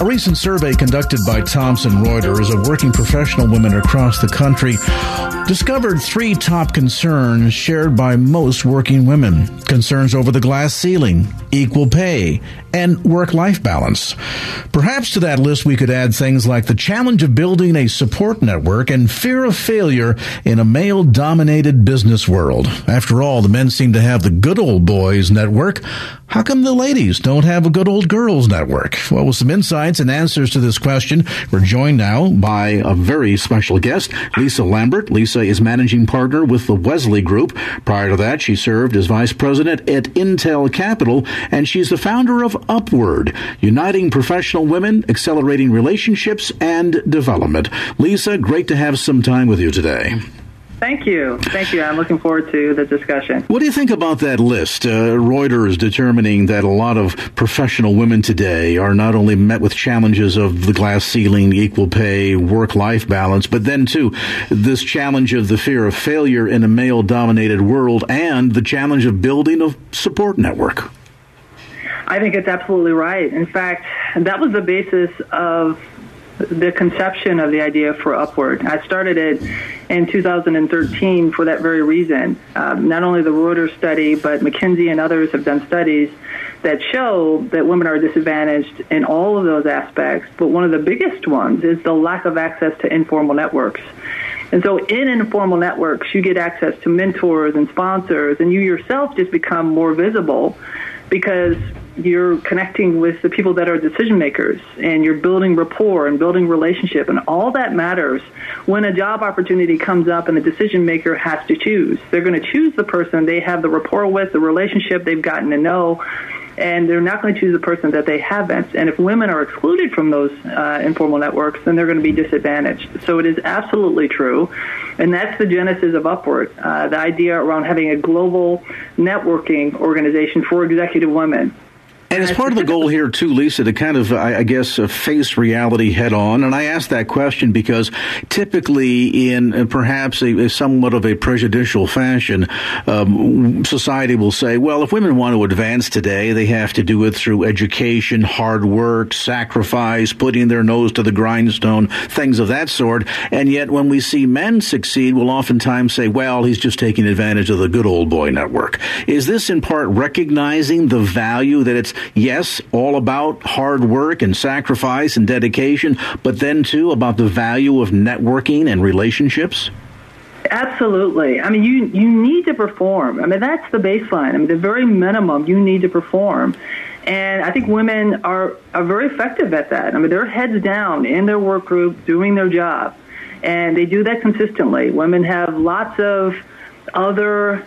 A recent survey conducted by Thomson Reuters of working professional women across the country discovered three top concerns shared by most working women concerns over the glass ceiling, equal pay, and work life balance. Perhaps to that list we could add things like the challenge of building a support network and fear of failure in a male dominated business world. After all, the men seem to have the good old boys network. How come the ladies don't have a good old girls network? Well, with some insights and answers to this question, we're joined now by a very special guest, Lisa Lambert. Lisa is managing partner with the Wesley Group. Prior to that, she served as vice president at Intel Capital, and she's the founder of Upward, uniting professional women, accelerating relationships and development. Lisa, great to have some time with you today. Thank you. Thank you. I'm looking forward to the discussion. What do you think about that list? Uh, Reuters determining that a lot of professional women today are not only met with challenges of the glass ceiling, equal pay, work life balance, but then too, this challenge of the fear of failure in a male dominated world and the challenge of building a support network. I think it's absolutely right. In fact, that was the basis of the conception of the idea for Upward. I started it in 2013 for that very reason. Um, not only the Reuters study, but McKinsey and others have done studies that show that women are disadvantaged in all of those aspects. But one of the biggest ones is the lack of access to informal networks. And so in informal networks, you get access to mentors and sponsors, and you yourself just become more visible because you're connecting with the people that are decision makers and you're building rapport and building relationship and all that matters when a job opportunity comes up and the decision maker has to choose they're going to choose the person they have the rapport with the relationship they've gotten to know and they're not going to choose the person that they haven't. And if women are excluded from those uh, informal networks, then they're going to be disadvantaged. So it is absolutely true. And that's the genesis of Upward, uh, the idea around having a global networking organization for executive women. And it's part of the goal here, too, Lisa, to kind of, I guess, uh, face reality head on. And I ask that question because typically, in uh, perhaps a, a somewhat of a prejudicial fashion, um, society will say, well, if women want to advance today, they have to do it through education, hard work, sacrifice, putting their nose to the grindstone, things of that sort. And yet, when we see men succeed, we'll oftentimes say, well, he's just taking advantage of the good old boy network. Is this in part recognizing the value that it's yes, all about hard work and sacrifice and dedication, but then too about the value of networking and relationships? Absolutely. I mean, you you need to perform. I mean, that's the baseline. I mean, the very minimum you need to perform. And I think women are are very effective at that. I mean, they're heads down in their work group doing their job, and they do that consistently. Women have lots of other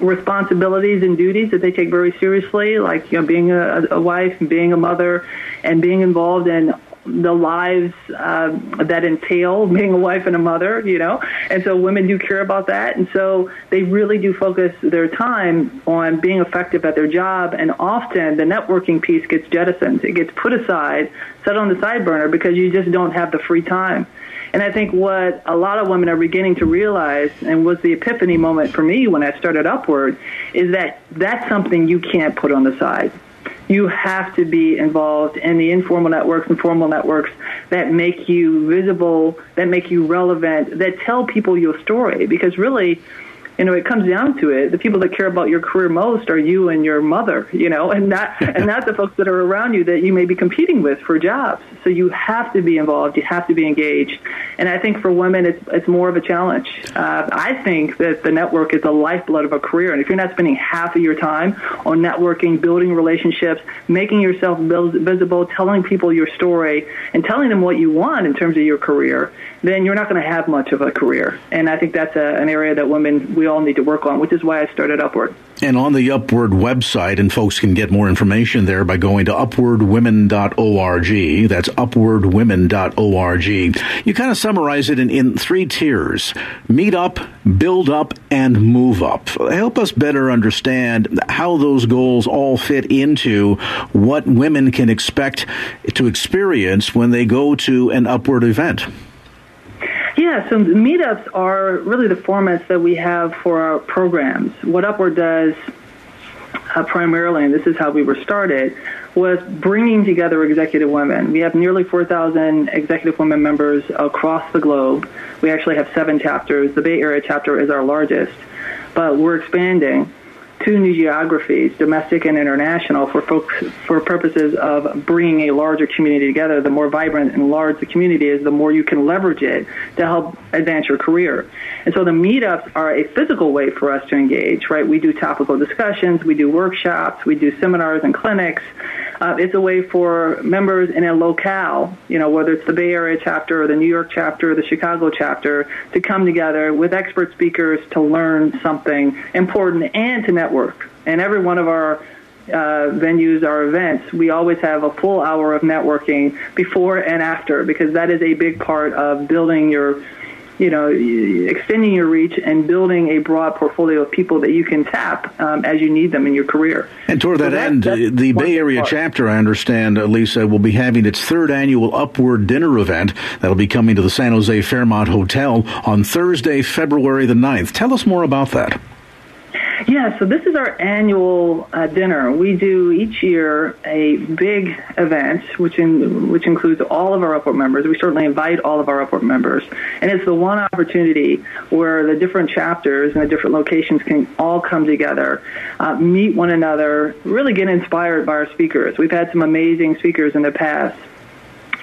responsibilities and duties that they take very seriously, like you know, being a, a wife and being a mother, and being involved in the lives uh, that entail being a wife and a mother, you know. And so women do care about that, and so they really do focus their time on being effective at their job. And often the networking piece gets jettisoned; it gets put aside, set on the side burner because you just don't have the free time. And I think what a lot of women are beginning to realize, and was the epiphany moment for me when I started Upward, is that that's something you can't put on the side. You have to be involved in the informal networks and formal networks that make you visible, that make you relevant, that tell people your story. Because really, you know, it comes down to it. The people that care about your career most are you and your mother, you know, and not and not the folks that are around you that you may be competing with for jobs. So you have to be involved. You have to be engaged. And I think for women, it's it's more of a challenge. Uh, I think that the network is the lifeblood of a career, and if you're not spending half of your time on networking, building relationships, making yourself visible, telling people your story, and telling them what you want in terms of your career, then you're not going to have much of a career. And I think that's a, an area that women we all need to work on, which is why I started Upward. And on the Upward website, and folks can get more information there by going to upwardwomen.org. That's upwardwomen.org. You kind of summarize it in, in three tiers meet up, build up, and move up. Help us better understand how those goals all fit into what women can expect to experience when they go to an Upward event. Yeah, so meetups are really the formats that we have for our programs. What Upward does uh, primarily, and this is how we were started, was bringing together executive women. We have nearly 4,000 executive women members across the globe. We actually have seven chapters. The Bay Area chapter is our largest, but we're expanding two new geographies, domestic and international, for folks for purposes of bringing a larger community together. The more vibrant and large the community is, the more you can leverage it to help advance your career. And so the meetups are a physical way for us to engage, right? We do topical discussions, we do workshops, we do seminars and clinics. Uh, it's a way for members in a locale, you know, whether it's the Bay Area chapter or the New York chapter or the Chicago chapter, to come together with expert speakers to learn something important and to network. And every one of our uh, venues, our events, we always have a full hour of networking before and after because that is a big part of building your you know, extending your reach and building a broad portfolio of people that you can tap um, as you need them in your career. And toward that, so that end, the Bay Area part. chapter, I understand, uh, Lisa, will be having its third annual Upward Dinner event that'll be coming to the San Jose Fairmont Hotel on Thursday, February the 9th. Tell us more about that. Yeah, so this is our annual uh, dinner. We do each year a big event, which in, which includes all of our Upward members. We certainly invite all of our Upward members, and it's the one opportunity where the different chapters and the different locations can all come together, uh, meet one another, really get inspired by our speakers. We've had some amazing speakers in the past.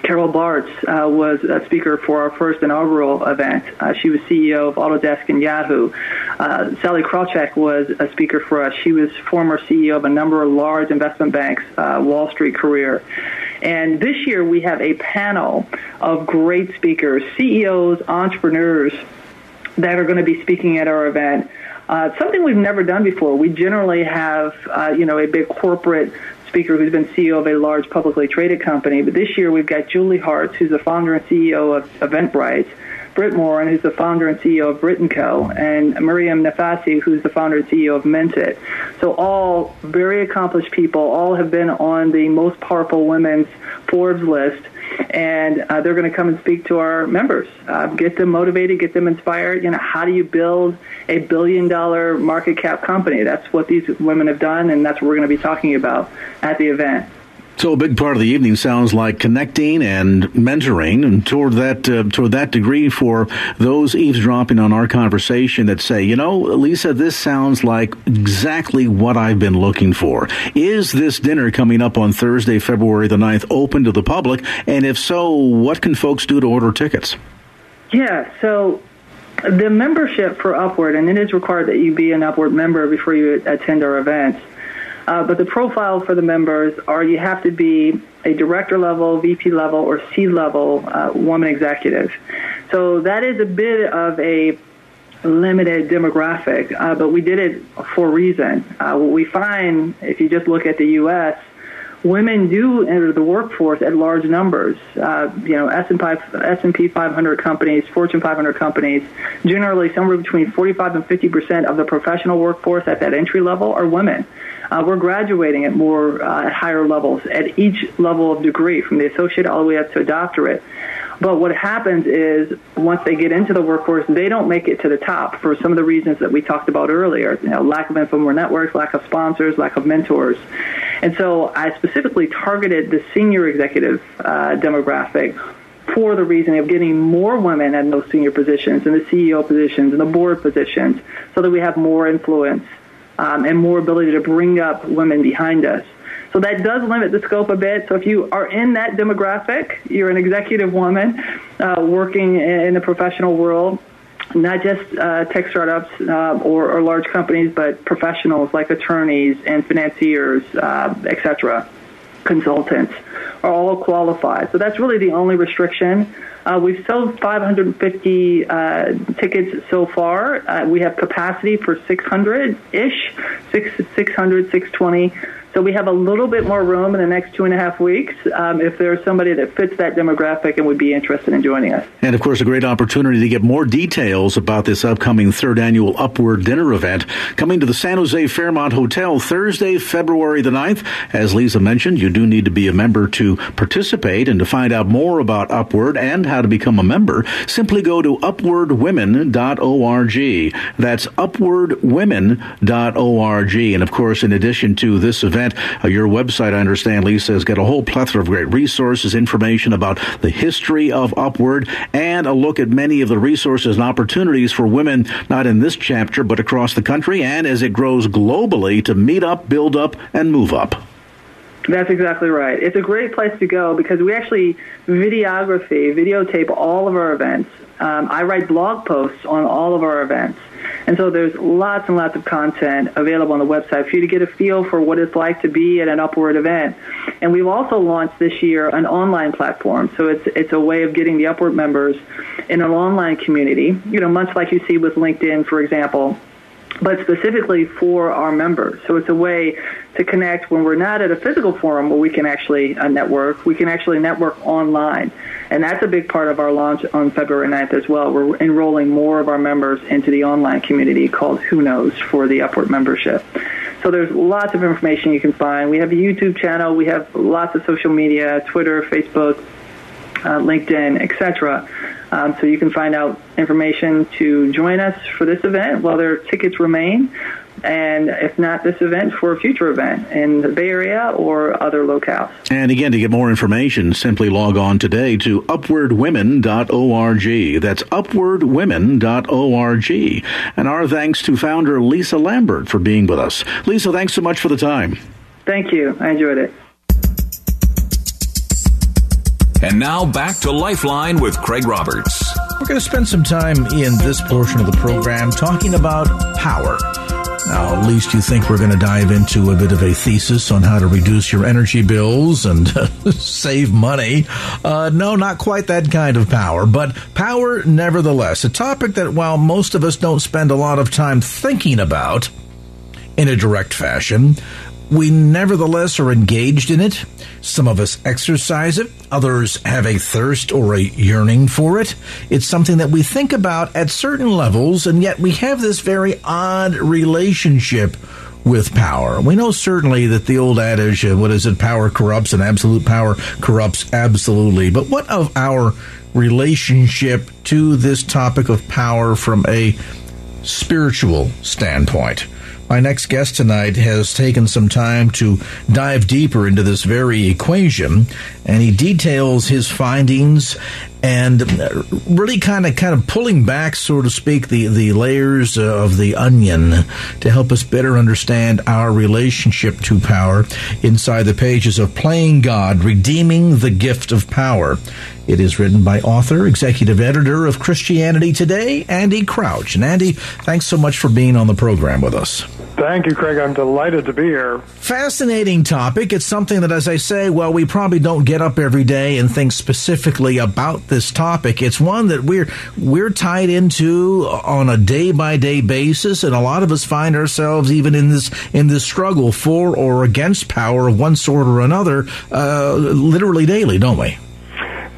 Carol Bartz uh, was a speaker for our first inaugural event. Uh, she was CEO of Autodesk and Yahoo. Uh, Sallie Krawcheck was a speaker for us. She was former CEO of a number of large investment banks, uh, Wall Street career. And this year we have a panel of great speakers, CEOs, entrepreneurs that are going to be speaking at our event. Uh, something we've never done before. We generally have, uh, you know, a big corporate speaker who's been CEO of a large publicly traded company. But this year we've got Julie Hartz, who's the founder and CEO of Eventbrite, Britt Morin, who's the founder and CEO of Brit & Co., and Miriam Naficy, who's the founder and CEO of Minted. So all very accomplished people, all have been on the most powerful women's Forbes list and uh, they're going to come and speak to our members, uh, get them motivated, get them inspired. You know, how do you build a billion dollar market cap company? That's what these women have done, and that's what we're going to be talking about at the event. So a big part of the evening sounds like connecting and mentoring, and toward that uh, toward that degree, for those eavesdropping on our conversation that say, you know, Lisa, this sounds like exactly what I've been looking for. Is this dinner coming up on Thursday, February the 9th, open to the public? And if so, what can folks do to order tickets? Yeah, so the membership for Upward, and it is required that you be an Upward member before you attend our events uh, but the profile for the members are you have to be a director level, VP level, or C level uh, woman executive. So that is a bit of a limited demographic, uh, but we did it for a reason. Uh, what we find, if you just look at the U.S., women do enter the workforce at large numbers. Uh, you know, S&P 500 companies, Fortune 500 companies, generally somewhere between 45 and 50 percent of the professional workforce at that entry level are women. Uh, we're graduating at more uh, at higher levels at each level of degree, from the associate all the way up to a doctorate. But what happens is once they get into the workforce, they don't make it to the top for some of the reasons that we talked about earlier. You know, lack of Infomore networks, lack of sponsors, lack of mentors. And so I specifically targeted the senior executive uh, demographic for the reason of getting more women in those senior positions, in the CEO positions, in the board positions, so that we have more influence um, and more ability to bring up women behind us. So that does limit the scope a bit. So if you are in that demographic, you're an executive woman uh, working in the professional world, not just uh, tech startups uh, or, or, large companies, but professionals like attorneys and financiers, uh, et cetera, consultants. are all qualified. So that's really the only restriction. Uh, we've sold 550 uh, tickets so far. Uh, we have capacity for 600 ish, 600, 620. So we have a little bit more room in the next two and a half weeks um, if there's somebody that fits that demographic and would be interested in joining us. And of course, a great opportunity to get more details about this upcoming third annual Upward Dinner event coming to the San Jose Fairmont Hotel Thursday, February the 9th. As Lisa mentioned, you do need to be a member to participate and to find out more about Upward and how to become a member, simply go to upwardwomen.org. That's upwardwomen.org. And of course, in addition to this event, event. Uh, your website, I understand, Lisa, has got a whole plethora of great resources, information about the history of Upward, and a look at many of the resources and opportunities for women, not in this chapter, but across the country, and as it grows globally to meet up, build up, and move up. That's exactly right. It's a great place to go because we actually videography, videotape all of our events. Um, I write blog posts on all of our events. And so there's lots and lots of content available on the website for you to get a feel for what it's like to be at an Upward event. And we've also launched this year an online platform. So it's, it's a way of getting the Upward members in an online community, you know, much like you see with LinkedIn, for example but specifically for our members. So it's a way to connect when we're not at a physical forum where we can actually uh, network. We can actually network online. And that's a big part of our launch on February 9th as well. We're enrolling more of our members into the online community called Who Knows for the Upward membership. So there's lots of information you can find. We have a YouTube channel. We have lots of social media, Twitter, Facebook, uh, LinkedIn, etc. Um, so you can find out information to join us for this event while their tickets remain, and if not this event, for a future event in the Bay Area or other locales. And again, to get more information, simply log on today to upwardwomen.org. That's upwardwomen.org. And our thanks to founder Lisa Lambert for being with us. Lisa, thanks so much for the time. Thank you. I enjoyed it. And now back to Lifeline with Craig Roberts. We're going to spend some time in this portion of the program talking about power. Now, at least you think we're going to dive into a bit of a thesis on how to reduce your energy bills and save money. Uh, no, not quite that kind of power, but power nevertheless. A topic that, while most of us don't spend a lot of time thinking about in a direct fashion, we nevertheless are engaged in it. Some of us exercise it. Others have a thirst or a yearning for it. It's something that we think about at certain levels, and yet we have this very odd relationship with power. We know certainly that the old adage, uh, what is it, power corrupts and absolute power corrupts absolutely. But what of our relationship to this topic of power from a spiritual standpoint? My next guest tonight has taken some time to dive deeper into this very equation, and he details his findings and uh, really kind of kind of pulling back, so to speak, the the layers of the onion to help us better understand our relationship to power inside the pages of Playing God, Redeeming the Gift of Power. It is written by author, executive editor of Christianity Today, Andy Crouch. And Andy, thanks so much for being on the program with us. Thank you, Craig. I'm delighted to be here. Fascinating topic. It's something that, as I say, well, we probably don't get up every day and think specifically about this topic. It's one that we're we're tied into on a day by day basis, and a lot of us find ourselves even in this in this struggle for or against power of one sort or another, uh, literally daily, don't we?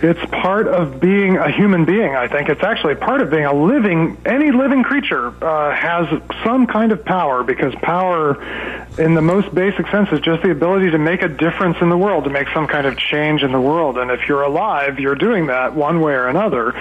It's part of being a human being, I think. It's actually part of being a living, any living creature uh, has some kind of power because power, in the most basic sense, is just the ability to make a difference in the world, to make some kind of change in the world. And if you're alive, you're doing that one way or another.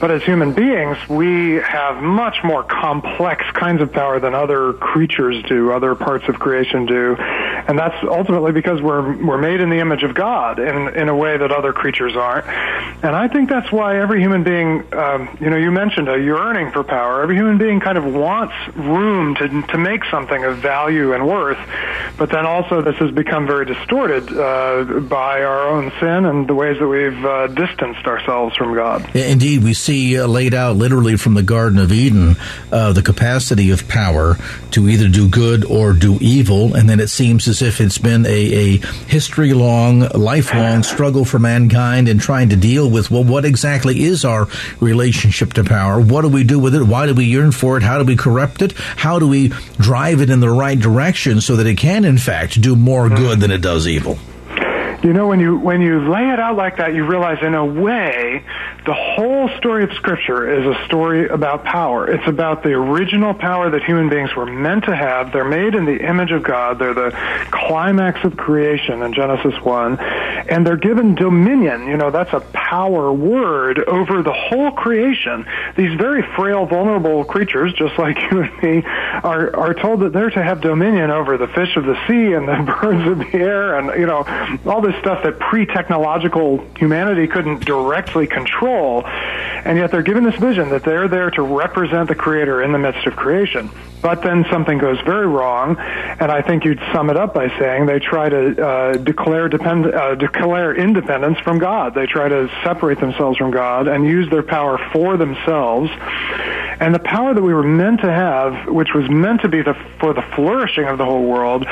But as human beings, we have much more complex kinds of power than other creatures do, other parts of creation do. And that's ultimately because we're, we're made in the image of God in, in a way that other creatures aren't. And I think that's why every human being, um, you know, you mentioned a yearning for power. Every human being kind of wants room to to make something of value and worth earth. But then also this has become very distorted uh, by our own sin and the ways that we've uh, distanced ourselves from God. Indeed, we see uh, laid out literally from the Garden of Eden uh, the capacity of power to either do good or do evil, and then it seems as if it's been a, a history long, lifelong struggle for mankind in trying to deal with well, what exactly is our relationship to power? What do we do with it? Why do we yearn for it? How do we corrupt it? How do we drive it in the right direction so that it can, in fact, do more hmm. good than it does evil? You know, when you when you lay it out like that, you realize, in a way, the whole story of Scripture is a story about power. It's about the original power that human beings were meant to have. They're made in the image of God. They're the climax of creation in Genesis 1. And they're given dominion. You know, that's a power word over the whole creation. These very frail, vulnerable creatures, just like you and me, are, are told that they're to have dominion over the fish of the sea and the birds of the air and, you know, all this stuff that pre-technological humanity couldn't directly control and yet they're given this vision that they're there to represent the Creator in the midst of creation. But then something goes very wrong, and I think you'd sum it up by saying they try to uh, declare depend- uh, declare independence from God. They try to separate themselves from God and use their power for themselves. And the power that we were meant to have, which was meant to be the, for the flourishing of the whole world,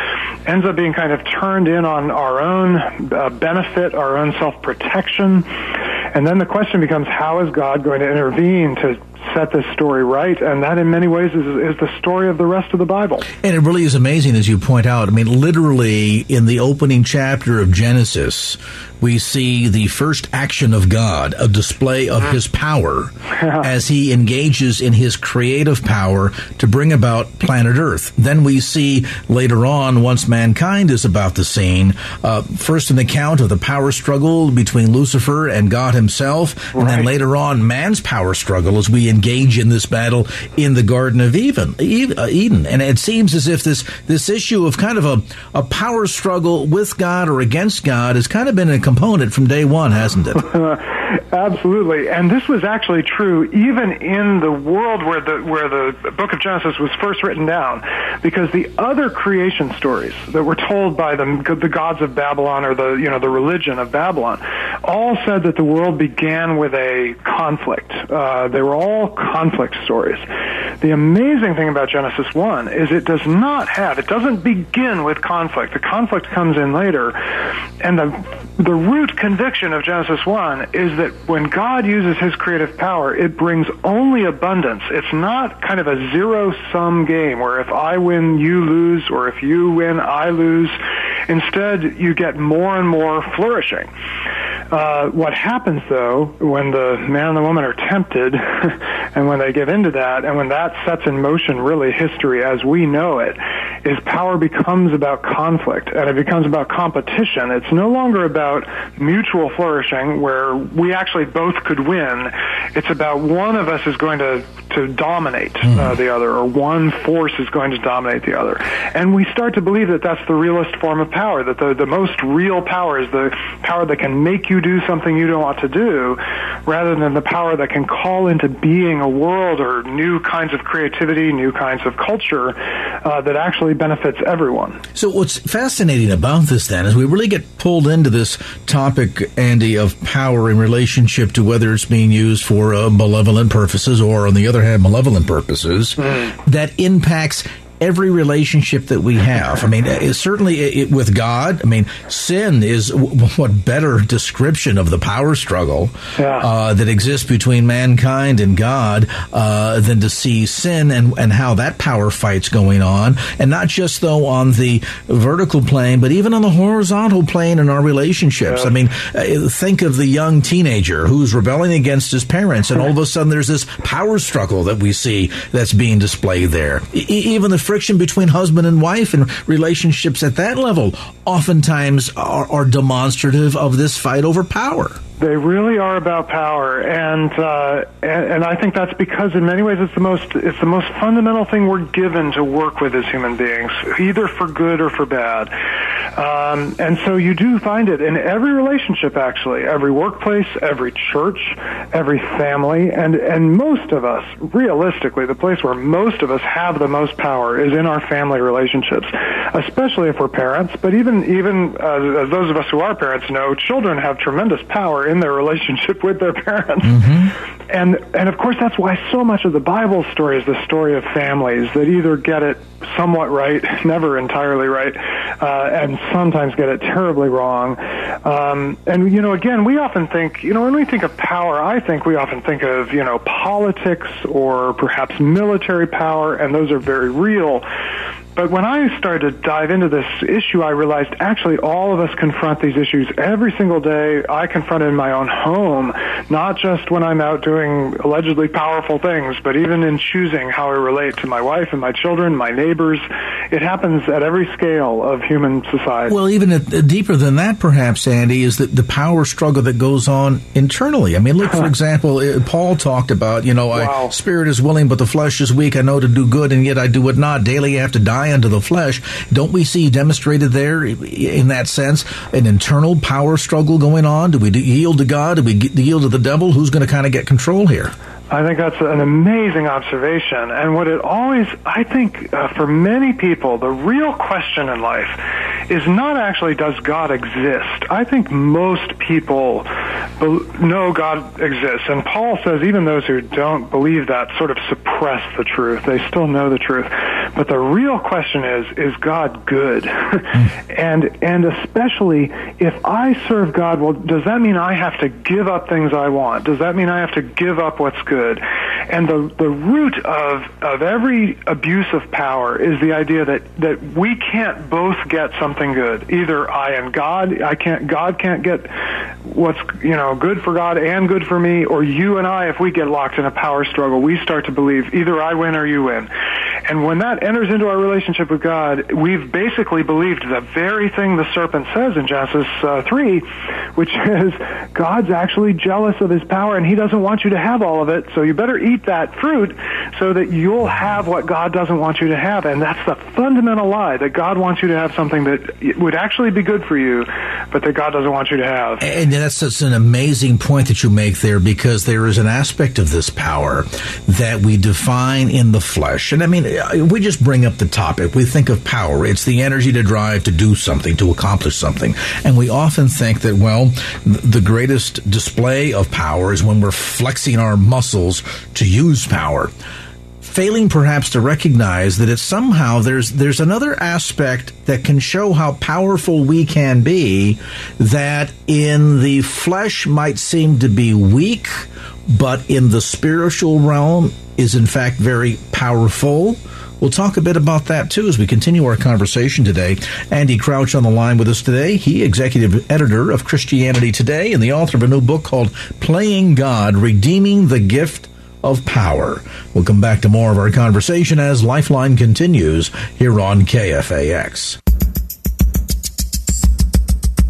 ends up being kind of turned in on our own uh, benefit, our own self-protection. And then the question becomes, how is God going to intervene to set this story right, and that in many ways is, is the story of the rest of the Bible. And it really is amazing, as you point out. I mean, literally in the opening chapter of Genesis, we see the first action of God, a display of his power as he engages in his creative power to bring about planet Earth. Then we see later on, once mankind is about the scene, uh, first an account of the power struggle between Lucifer and God himself, right. and then later on, man's power struggle as we engage in this battle in the Garden of Eden. Uh, Eden. And it seems as if this, this issue of kind of a, a power struggle with God or against God has kind of been a component from day one, hasn't it? Absolutely, and this was actually true even in the world where the where the book of Genesis was first written down, because the other creation stories that were told by the the gods of Babylon or the you know the religion of Babylon, all said that the world began with a conflict. Uh, they were all conflict stories. The amazing thing about Genesis one is it does not have it doesn't begin with conflict. The conflict comes in later, and the the root conviction of Genesis 1 is that when God uses his creative power, it brings only abundance. It's not kind of a zero sum game where if I win, you lose, or if you win, I lose. Instead, you get more and more flourishing. Uh, what happens though when the man and the woman are tempted and when they give into that and when that sets in motion really history as we know it is power becomes about conflict and it becomes about competition. It's no longer about mutual flourishing where we actually both could win. It's about one of us is going to to dominate mm. uh, the other, or one force is going to dominate the other. And we start to believe that that's the realist form of power, that the, the most real power is the power that can make you do something you don't want to do, rather than the power that can call into being a world or new kinds of creativity, new kinds of culture uh, that actually benefits everyone. So, what's fascinating about this then is we really get pulled into this topic, Andy, of power in relationship to whether it's being used for uh, malevolent purposes or, on the other hand, malevolent purposes mm. that impacts every relationship that we have. I mean, it, certainly it, with God. I mean, sin is w- what better description of the power struggle yeah. uh, that exists between mankind and God uh, than to see sin and and how that power fight's going on, and not just though on the vertical plane, but even on the horizontal plane in our relationships. Yeah. I mean, uh, think of the young teenager who's rebelling against his parents, and all of a sudden there's this power struggle that we see that's being displayed there. E- even the friction between husband and wife and relationships at that level oftentimes are, are demonstrative of this fight over power. They really are about power, and, uh, and and I think that's because in many ways it's the most it's the most fundamental thing we're given to work with as human beings, either for good or for bad. Um, and so you do find it in every relationship, actually, every workplace, every church, every family, and and most of us, realistically, the place where most of us have the most power is in our family relationships. especially if we're parents. But even even uh, as those of us who are parents know, children have tremendous power in their relationship with their parents. Mm-hmm. And and of course that's why so much of the Bible story is the story of families that either get it somewhat right, never entirely right, uh, and sometimes get it terribly wrong. Um, and you know, again, we often think, you know, when we think of power, I think we often think of you know politics or perhaps military power, and those are very real. But when I started to dive into this issue, I realized actually all of us confront these issues every single day. I confront it in my own home, not just when I'm out doing allegedly powerful things, but even in choosing how I relate to my wife and my children, my neighbors. It happens at every scale of human society. Well, even at, uh, deeper than that, perhaps, Andy, is that the power struggle that goes on internally. I mean, look, for example, uh, Paul talked about, you know, wow. I, spirit is willing, but the flesh is weak. I know to do good, and yet I do it not. Daily I have to die die unto the flesh. Don't we see demonstrated there in that sense an internal power struggle going on? Do we yield to God? Do we yield to the devil? Who's going to kind of get control here? I think that's an amazing observation. And what it always, I think, uh, for many people, the real question in life is not actually does God exist. I think most people be- know God exists. And Paul says even those who don't believe that sort of suppress the truth. They still know the truth. But the real question is, is God good? and, and especially if I serve God, well, does that mean I have to give up things I want? Does that mean I have to give up what's good? And the, the root of, of every abuse of power is the idea that, that we can't both get something good. Either I and God, I can't, God can't get what's, you know, good for God and good for me, or you and I, if we get locked in a power struggle, we start to believe either I win or you win. And when that enters into our relationship with God, we've basically believed the very thing the serpent says in Genesis uh, 3, which is God's actually jealous of his power and he doesn't want you to have all of it, so you better eat that fruit so that you'll have what God doesn't want you to have. And that's the fundamental lie that God wants you to have something that would actually be good for you, but that God doesn't want you to have. And that's such an amazing point that you make there because there is an aspect of this power that we define in the flesh. And I mean, we just bring up the topic. We think of power. It's the energy to drive to do something, to accomplish something. And we often think that, well, the greatest display of power is when we're flexing our muscles to use power failing perhaps to recognize that it's somehow there's there's another aspect that can show how powerful we can be that in the flesh might seem to be weak but in the spiritual realm is in fact very powerful We'll talk a bit about that too as we continue our conversation today. Andy Crouch on the line with us today. He executive editor of Christianity Today and the author of a new book called Playing God, Redeeming the Gift of Power. We'll come back to more of our conversation as Lifeline continues here on KFAX.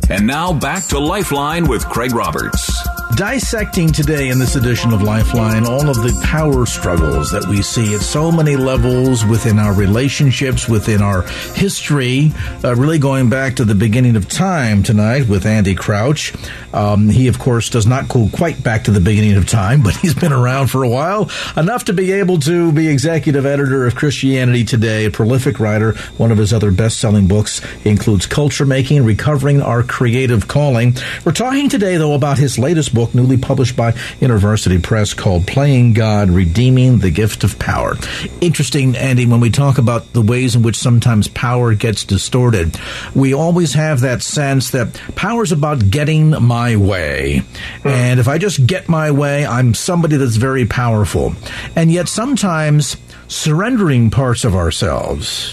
And now back to Lifeline with Craig Roberts. Dissecting today in this edition of Lifeline all of the power struggles that we see at so many levels within our relationships, within our history, uh, really going back to the beginning of time tonight with Andy Crouch. Um, he, of course, does not go quite back to the beginning of time, but he's been around for a while, enough to be able to be executive editor of Christianity Today, a prolific writer. One of his other best selling books includes Culture Making, Recovering Our Creative Calling. We're talking today, though, about his latest book, newly published by InterVarsity Press, called Playing God, Redeeming the Gift of Power. Interesting, Andy, when we talk about the ways in which sometimes power gets distorted, we always have that sense that power is about getting my my way. Hmm. And if I just get my way, I'm somebody that's very powerful. And yet sometimes surrendering parts of ourselves,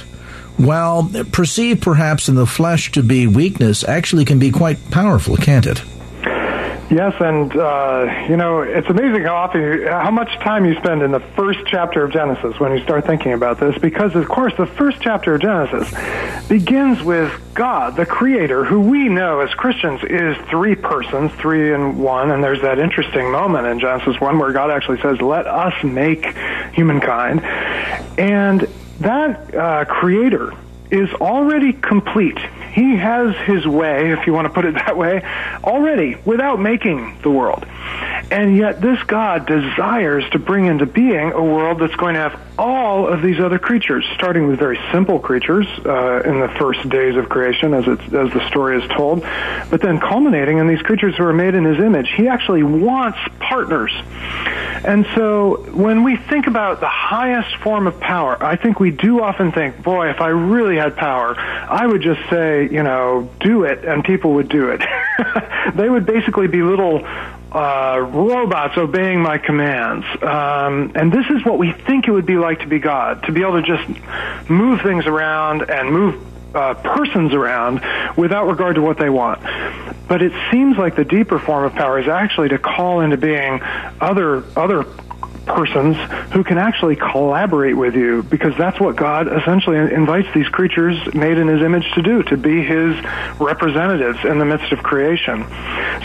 while perceived perhaps in the flesh to be weakness, actually can be quite powerful, can't it? Yes, and uh, you know it's amazing how often, you, how much time you spend in the first chapter of Genesis when you start thinking about this, because of course the first chapter of Genesis begins with God, the Creator, who we know as Christians is three persons, three in one, and there's that interesting moment in Genesis one where God actually says, "Let us make humankind," and that uh, Creator is already complete. He has his way, if you want to put it that way, already without making the world. And yet this God desires to bring into being a world that's going to have all of these other creatures, starting with very simple creatures uh, in the first days of creation, as, as the story is told, but then culminating in these creatures who are made in His image. He actually wants partners. And so when we think about the highest form of power, I think we do often think, boy, if I really had power, I would just say, you know, do it, and people would do it. they would basically be little uh, robots obeying my commands. Um, and this is what we think it would be like to be God, to be able to just move things around and move uh, persons around without regard to what they want. But it seems like the deeper form of power is actually to call into being other other persons who can actually collaborate with you because that's what God essentially invites these creatures made in his image to do, to be his representatives in the midst of creation.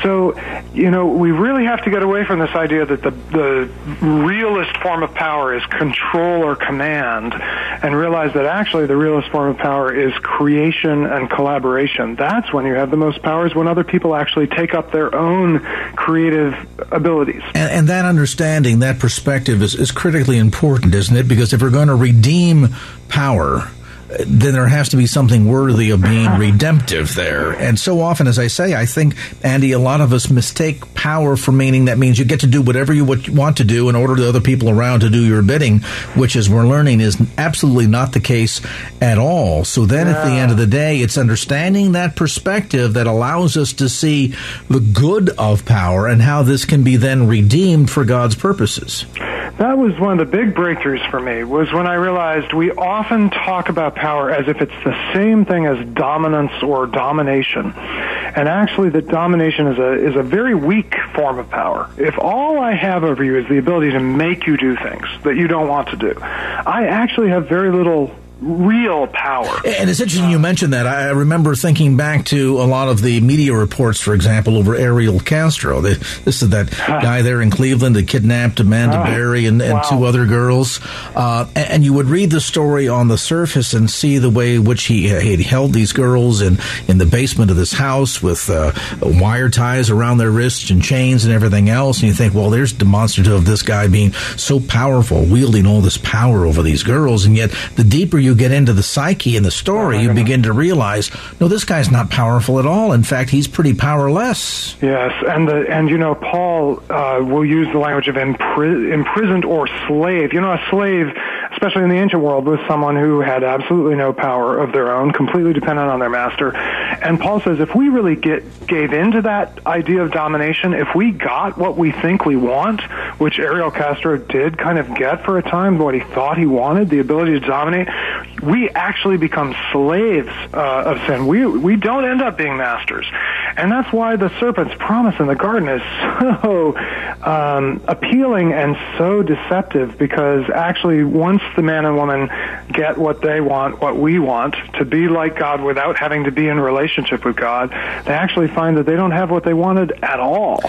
So, you know, we really have to get away from this idea that the, the realist form of power is control or command and realize that actually the realist form of power is creation and collaboration. That's when you have the most powers when other people actually take up their own creative abilities. And, and that understanding, that perspective, perspective is, is critically important, isn't it? Because if we're going to redeem power, then there has to be something worthy of being redemptive there. And so often, as I say, I think, Andy, a lot of us mistake power for meaning that means you get to do whatever you want to do in order to other people around to do your bidding, which, as we're learning, is absolutely not the case at all. So then at the end of the day, it's understanding that perspective that allows us to see the good of power and how this can be then redeemed for God's purposes. That was one of the big breakthroughs for me was when I realized we often talk about power as if it's the same thing as dominance or domination. And actually that domination is a is a very weak form of power. If all I have over you is the ability to make you do things that you don't want to do, I actually have very little real power. And it's interesting you mentioned that. I remember thinking back to a lot of the media reports, for example, over Ariel Castro. This is that guy there in Cleveland that kidnapped Amanda Berry and, and wow. two other girls. Uh, and you would read the story on the surface and see the way in which he, he held these girls in, in the basement of this house with uh, wire ties around their wrists and chains and everything else. And you think, well, there's demonstrative of this guy being so powerful, wielding all this power over these girls. And yet, the deeper you you get into the psyche and the story, oh, you begin to realize, no, this guy's not powerful at all. In fact, he's pretty powerless. Yes, and the and you know, Paul uh, will use the language of impri- imprisoned or slave. You know, a slave especially in the ancient world, was someone who had absolutely no power of their own, completely dependent on their master. And Paul says if we really get gave into that idea of domination, if we got what we think we want, which Ariel Castro did kind of get for a time, what he thought he wanted, the ability to dominate, we actually become slaves uh, of sin. We we don't end up being masters, and that's why the serpent's promise in the garden is so um, appealing and so deceptive. Because actually, once the man and woman get what they want, what we want, to be like God without having to be in relationship with God, they actually find that they don't have what they wanted at all,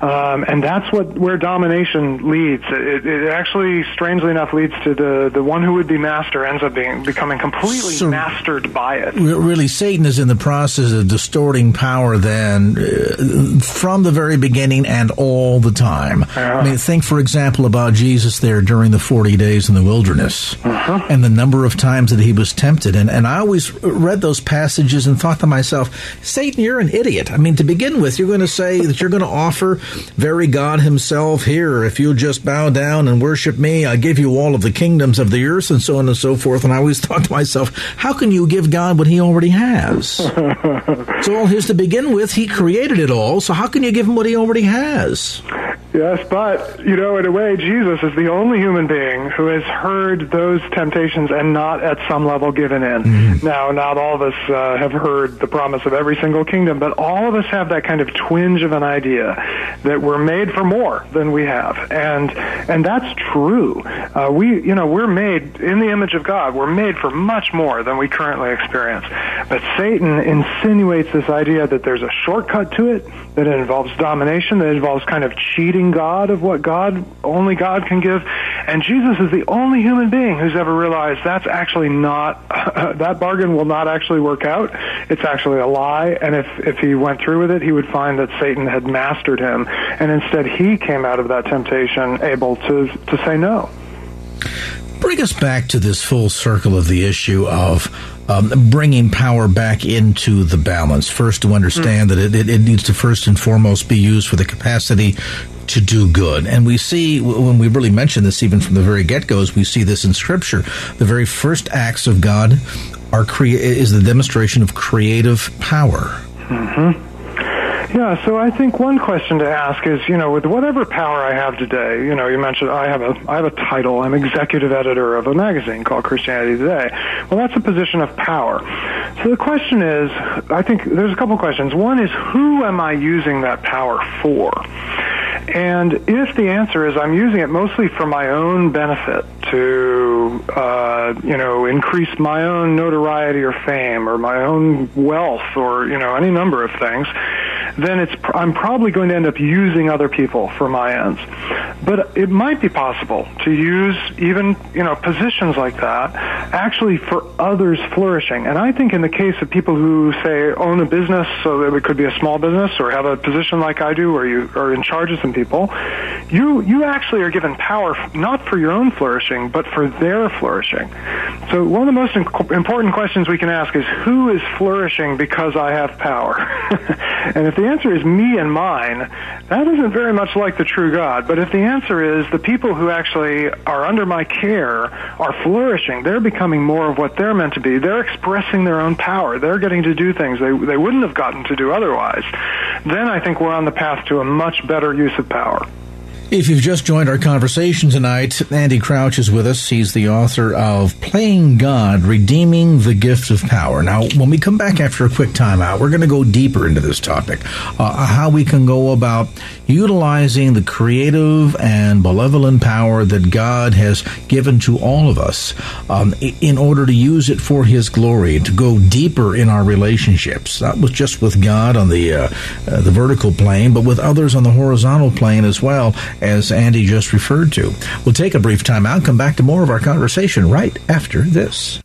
um, and that's what where domination leads. It, it actually, strangely enough, leads to the the one who would be master ends up being becoming completely so mastered by it. Really, Satan is in the process of distorting power then uh, from the very beginning and all the time. Yeah. I mean, think, for example, about Jesus there during the 40 days in the wilderness uh-huh. and the number of times that he was tempted. And, and I always read those passages and thought to myself, Satan, you're an idiot. I mean, to begin with, you're going to say that you're going to offer very God himself here. If you'll just bow down and worship me, I give you all of the kingdoms of the earth and so on and so forth. And I always thought to myself, how can you give God what he already has? it's all his to begin with. He created it all. So how can you give him what he already has? Yes, but, you know, in a way, Jesus is the only human being who has heard those temptations and not at some level given in. Mm-hmm. Now, not all of us uh, have heard the promise of every single kingdom, but all of us have that kind of twinge of an idea that we're made for more than we have. And, and that's true. Uh, we, you know, we're made in the image of God. We're made for much more than we currently experience. But Satan insinuates this idea that there's a shortcut to it, that it involves domination, that it involves kind of cheating demanding God of what God only God can give. And Jesus is the only human being who's ever realized that's actually not that bargain will not actually work out. It's actually a lie. And if if he went through with it, he would find that Satan had mastered him, and instead he came out of that temptation able to to say no. Bring us back to this full circle of the issue of um, bringing power back into the balance. First, to understand mm. that it, it, needs to first and foremost be used for the capacity to do good. And we see, when we really mention this even from the very get goes, we see this in Scripture. The very first acts of God are crea- is the demonstration of creative power. Mm-hmm. Yeah, so I think one question to ask is, you know, with whatever power I have today, you know, you mentioned I have a I have a title. I'm executive editor of a magazine called Christianity Today. Well, that's a position of power. So the question is, I think there's a couple questions. One is, who am I using that power for? And if the answer is I'm using it mostly for my own benefit to, uh, you know, increase my own notoriety or fame or my own wealth or, you know, any number of things, then it's I'm probably going to end up using other people for my ends. But it might be possible to use even you know positions like that actually for others flourishing. And I think in the case of people who say own a business, so that it could be a small business or have a position like I do, where you are in charge of some people, you you actually are given power not for your own flourishing, but for their flourishing. So one of the most important questions we can ask is who is flourishing because I have power? and if the answer is me and mine, that isn't very much like the true God. But if the answer is the people who actually are under my care are flourishing, they're becoming more of what they're meant to be. They're expressing their own power. They're getting to do things they, they wouldn't have gotten to do otherwise. Then I think we're on the path to a much better use of power. If you've just joined our conversation tonight, Andy Crouch is with us. He's the author of Playing God, Redeeming the Gift of Power. Now, when we come back after a quick timeout, we're going to go deeper into this topic, uh, how we can go about utilizing the creative and benevolent power that God has given to all of us um, in order to use it for His glory, to go deeper in our relationships, not just with God on the uh, uh, the vertical plane, but with others on the horizontal plane as well as Andy just referred to. We'll take a brief time out, come back to more of our conversation right after this.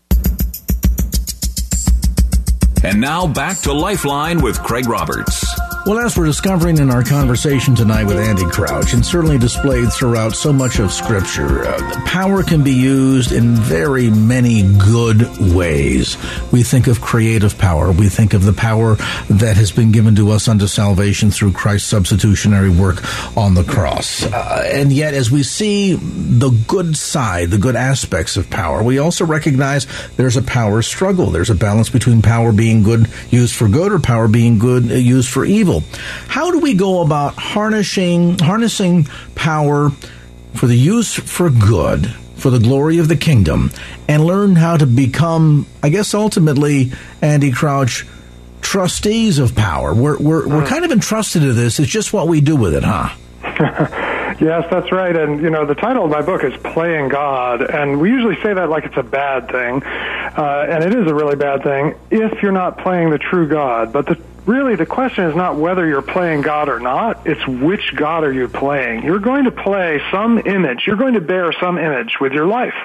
And now back to Lifeline with Craig Roberts. Well, as we're discovering in our conversation tonight with Andy Crouch, and certainly displayed throughout so much of Scripture, uh, power can be used in very many good ways. We think of creative power. We think of the power that has been given to us unto salvation through Christ's substitutionary work on the cross. Uh, and yet, as we see the good side, the good aspects of power, we also recognize there's a power struggle. There's a balance between power being good, used for good, or power being good, uh, used for evil. How do we go about harnessing harnessing power for the use for good, for the glory of the kingdom, and learn how to become, I guess, ultimately, Andy Crouch, trustees of power. We're we're, we're hmm. kind of entrusted to this. It's just what we do with it, huh? Yes, that's right. And, you know, the title of my book is Playing God. And we usually say that like it's a bad thing. Uh, and it is a really bad thing if you're not playing the true God. But the really the question is not whether you're playing God or not, it's which God are you playing. You're going to play some image, you're going to bear some image with your life.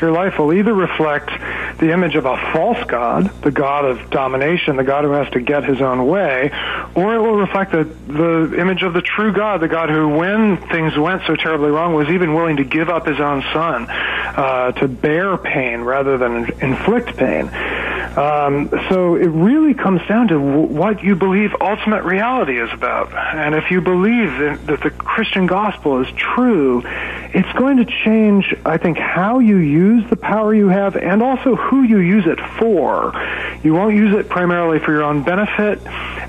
Your life will either reflect the image of a false God, the God of domination, the God who has to get his own way, or it will reflect the, the image of the true God, the God who, when things went so terribly wrong, was even willing to give up his own son uh, to bear pain rather than inflict pain. Um, so it really comes down to w- what you believe ultimate reality is about. And if you believe that, that the Christian gospel is true, it's going to change, I think, how you use the power you have and also who you use it for. You won't use it primarily for your own benefit,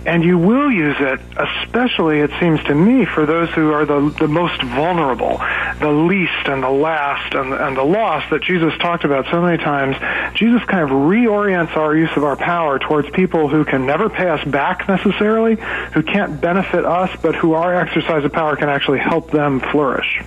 and you will use it, especially, it seems to me, for those who are the, the most vulnerable, the least and the last and, and the lost that Jesus talked about so many times. Jesus kind of reorients our use of our power towards people who can never pay us back necessarily, who can't benefit us, but who our exercise of power can actually help them flourish.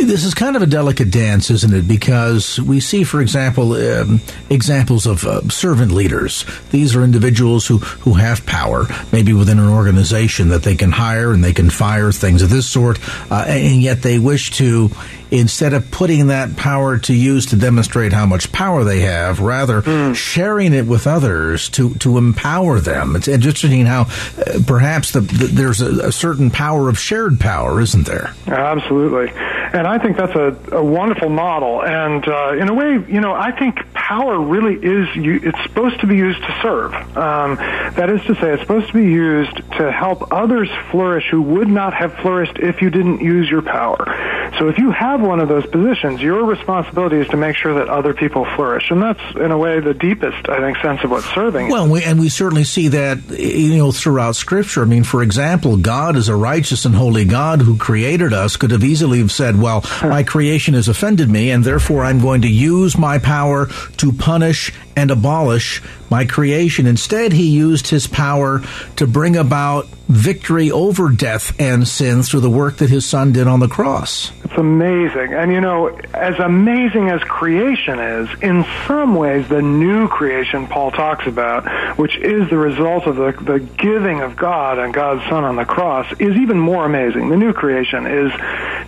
This is kind of a delicate dance, isn't it? Because we see, for example, um, examples of uh, servant leaders. These are individuals who, who have power, maybe within an organization that they can hire and they can fire, things of this sort, uh, and yet they wish to instead of putting that power to use to demonstrate how much power they have, rather mm. sharing it with others to, to empower them. It's interesting how uh, perhaps the, the, there's a, a, certain power of shared power, isn't there? Absolutely. And I think that's a, a wonderful model. And uh, in a way, you know, I think power really is, it's supposed to be used to serve. Um, that is to say, it's supposed to be used to help others flourish who would not have flourished if you didn't use your power. So if you have one of those positions, your responsibility is to make sure that other people flourish. And that's, in a way, the deepest, I think, sense of what serving well, we, and we certainly see that, you know, throughout Scripture. I mean, for example, God is a righteous and holy God who created us, could have easily have said, well, my creation has offended me, and therefore I'm going to use my power to punish and abolish my creation. Instead, he used his power to bring about victory over death and sin through the work that his son did on the cross. It's amazing. And you know, as amazing as creation is, in some ways, the new creation Paul talks about, which is the result of the, the giving of God and God's son on the cross, is even more amazing. The new creation is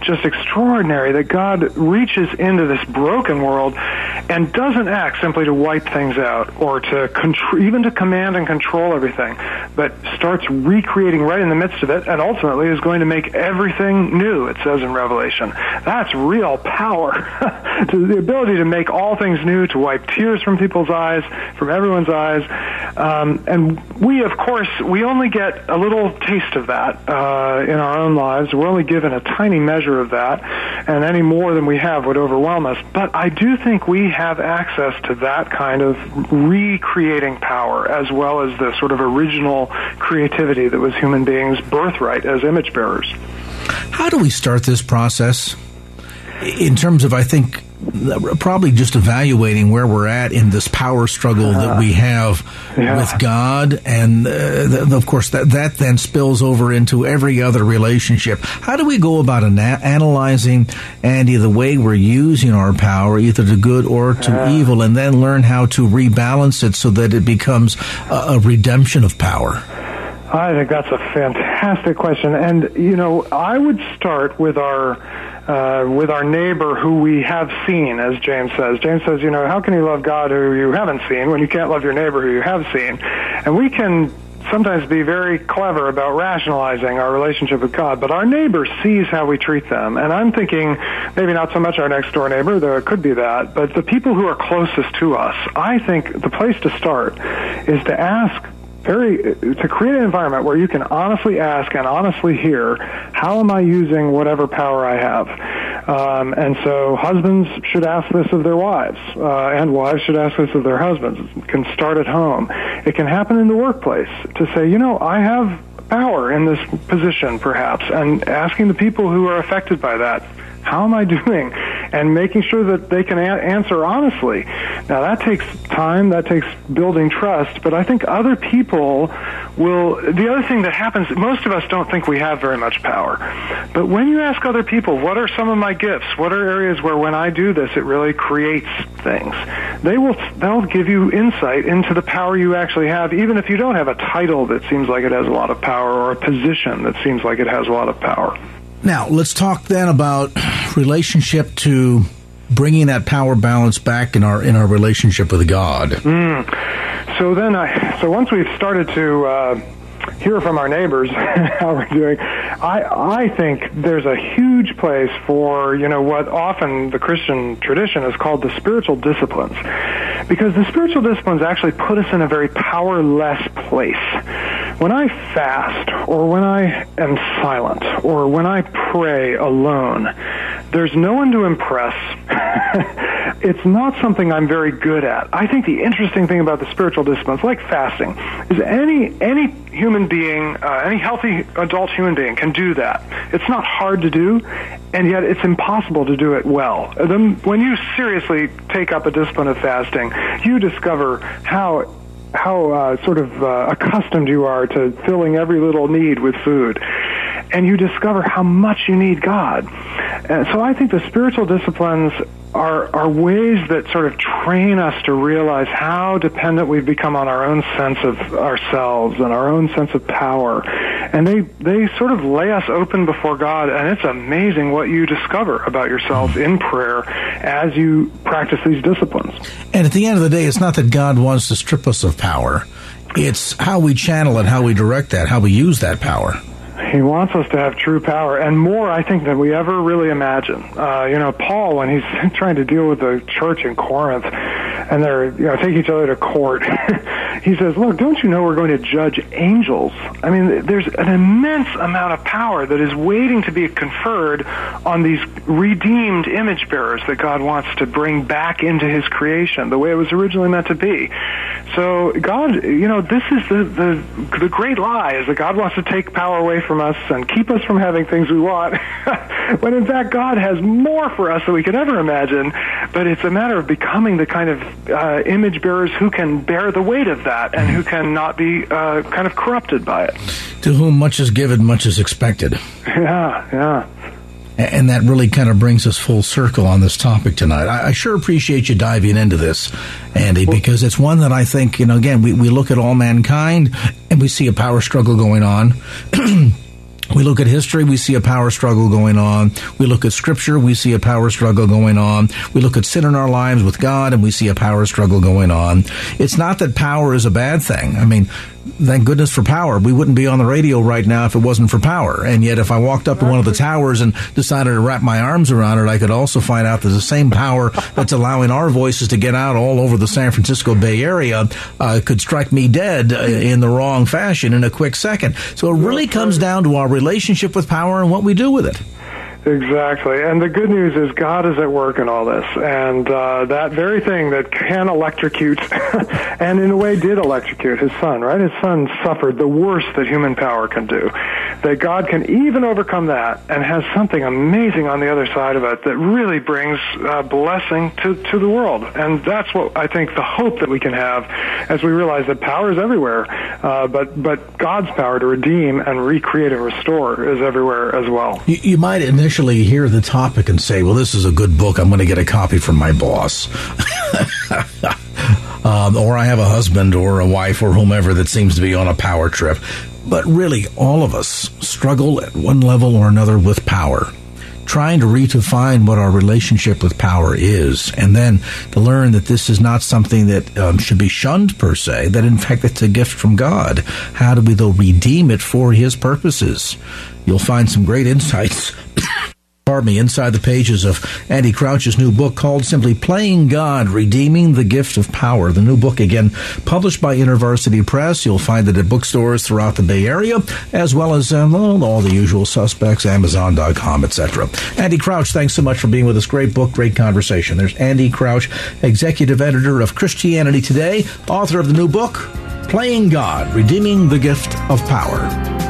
just extraordinary that God reaches into this broken world and doesn't act simply to wipe things out or to contr- even to command and control everything, but starts recreating right in the midst of it and ultimately is going to make everything new, it says in Revelation. That's real power. the ability to make all things new, to wipe tears from people's eyes, from everyone's eyes. Um, and we, of course, we only get a little taste of that uh, in our own lives. We're only given a tiny measure of that, and any more than we have would overwhelm us. But I do think we have access to that kind of recreating power as well as the sort of original creativity that was human beings' birthright as image bearers. How do we start this process? In terms of, I think, probably just evaluating where we're at in this power struggle that we have yeah. with God, and uh, of course that that then spills over into every other relationship. How do we go about ana- analyzing, Andy, the way we're using our power, either to good or to yeah. evil, and then learn how to rebalance it so that it becomes a, a redemption of power? I think that's a fantastic question, and you know, I would start with our uh, with our neighbor who we have seen, as James says. James says, you know, how can you love God who you haven't seen when you can't love your neighbor who you have seen? And we can sometimes be very clever about rationalizing our relationship with God, but our neighbor sees how we treat them. And I'm thinking maybe not so much our next door neighbor, though it could be that, but the people who are closest to us. I think the place to start is to ask very to create an environment where you can honestly ask and honestly hear how am I using whatever power I have. Um, and so husbands should ask this of their wives, uh, and wives should ask this of their husbands. It can start at home. It can happen in the workplace to say, you know, I have power in this position, perhaps, and asking the people who are affected by that how am I doing? And making sure that they can a- answer honestly. Now that takes time, that takes building trust, but I think other people will, the other thing that happens, most of us don't think we have very much power. But when you ask other people, what are some of my gifts? What are areas where when I do this, it really creates things? They will, they'll give you insight into the power you actually have, even if you don't have a title that seems like it has a lot of power or a position that seems like it has a lot of power. Now, let's talk then about relationship to bringing that power balance back in our in our relationship with God. Mm. So then, I so once we've started to uh, hear from our neighbors how we're doing, I I think there's a huge place for you know what often the Christian tradition is called the spiritual disciplines, because the spiritual disciplines actually put us in a very powerless place when I fast, or when I am silent, or when I pray alone, there's no one to impress. it's not something I'm very good at. I think the interesting thing about the spiritual disciplines, like fasting, is any any human being, uh, any healthy adult human being, can do that. It's not hard to do, and yet it's impossible to do it well. When you seriously take up a discipline of fasting, you discover how how uh, sort of uh, accustomed you are to filling every little need with food and you discover how much you need God. And so I think the spiritual disciplines are, are ways that sort of train us to realize how dependent we've become on our own sense of ourselves and our own sense of power. And they, they sort of lay us open before God, and it's amazing what you discover about yourself in prayer as you practice these disciplines. And at the end of the day, it's not that God wants to strip us of power. It's how we channel it, how we direct that, how we use that power. He wants us to have true power and more, I think, than we ever really imagine. Uh, you know, Paul, when he's trying to deal with the church in Corinth, and they're you know take each other to court. he says, "Look, don't you know we're going to judge angels? I mean, there's an immense amount of power that is waiting to be conferred on these redeemed image bearers that God wants to bring back into His creation, the way it was originally meant to be." So God, you know, this is the the the great lie is that God wants to take power away from us and keep us from having things we want, when in fact God has more for us than we could ever imagine. But it's a matter of becoming the kind of uh, image bearers who can bear the weight of that and who can not be uh, kind of corrupted by it. To whom much is given, much is expected. Yeah, yeah. And that really kind of brings us full circle on this topic tonight. I, I sure appreciate you diving into this, Andy, because it's one that I think, you know, again, we, we look at all mankind and we see a power struggle going on. We look at history, we see a power struggle going on. We look at scripture, we see a power struggle going on. We look at sin in our lives with God and we see a power struggle going on. It's not that power is a bad thing. I mean, thank goodness for power. We wouldn't be on the radio right now if it wasn't for power. And yet, if I walked up to one of the towers and decided to wrap my arms around it, I could also find out that the same power that's allowing our voices to get out all over the San Francisco Bay Area uh, could strike me dead uh, in the wrong fashion in a quick second. So it really comes down to our relationship with power and what we do with it. Exactly. And the good news is God is at work in all this. And uh, that very thing that can electrocute, and in a way did electrocute his son, right? His son suffered the worst that human power can do. That God can even overcome that and has something amazing on the other side of it that really brings uh, blessing to, to the world. And that's what I think the hope that we can have as we realize that power is everywhere, uh, but, but God's power to redeem and recreate and restore is everywhere as well. You, you might initially hear the topic and say, well, this is a good book. I'm going to get a copy from my boss. um, or I have a husband or a wife or whomever that seems to be on a power trip. But really, all of us struggle at one level or another with power. Trying to redefine what our relationship with power is, and then to learn that this is not something that um, should be shunned per se, that in fact it's a gift from God. How do we, though, redeem it for His purposes? You'll find some great insights pardon me, inside the pages of Andy Crouch's new book called simply Playing God, Redeeming the Gift of Power. The new book, again, published by InterVarsity Press. You'll find it at bookstores throughout the Bay Area, as well as um, all the usual suspects, Amazon.com, etc. Andy Crouch, thanks so much for being with us. Great book, great conversation. There's Andy Crouch, executive editor of Christianity Today, author of the new book, Playing God, Redeeming the Gift of Power.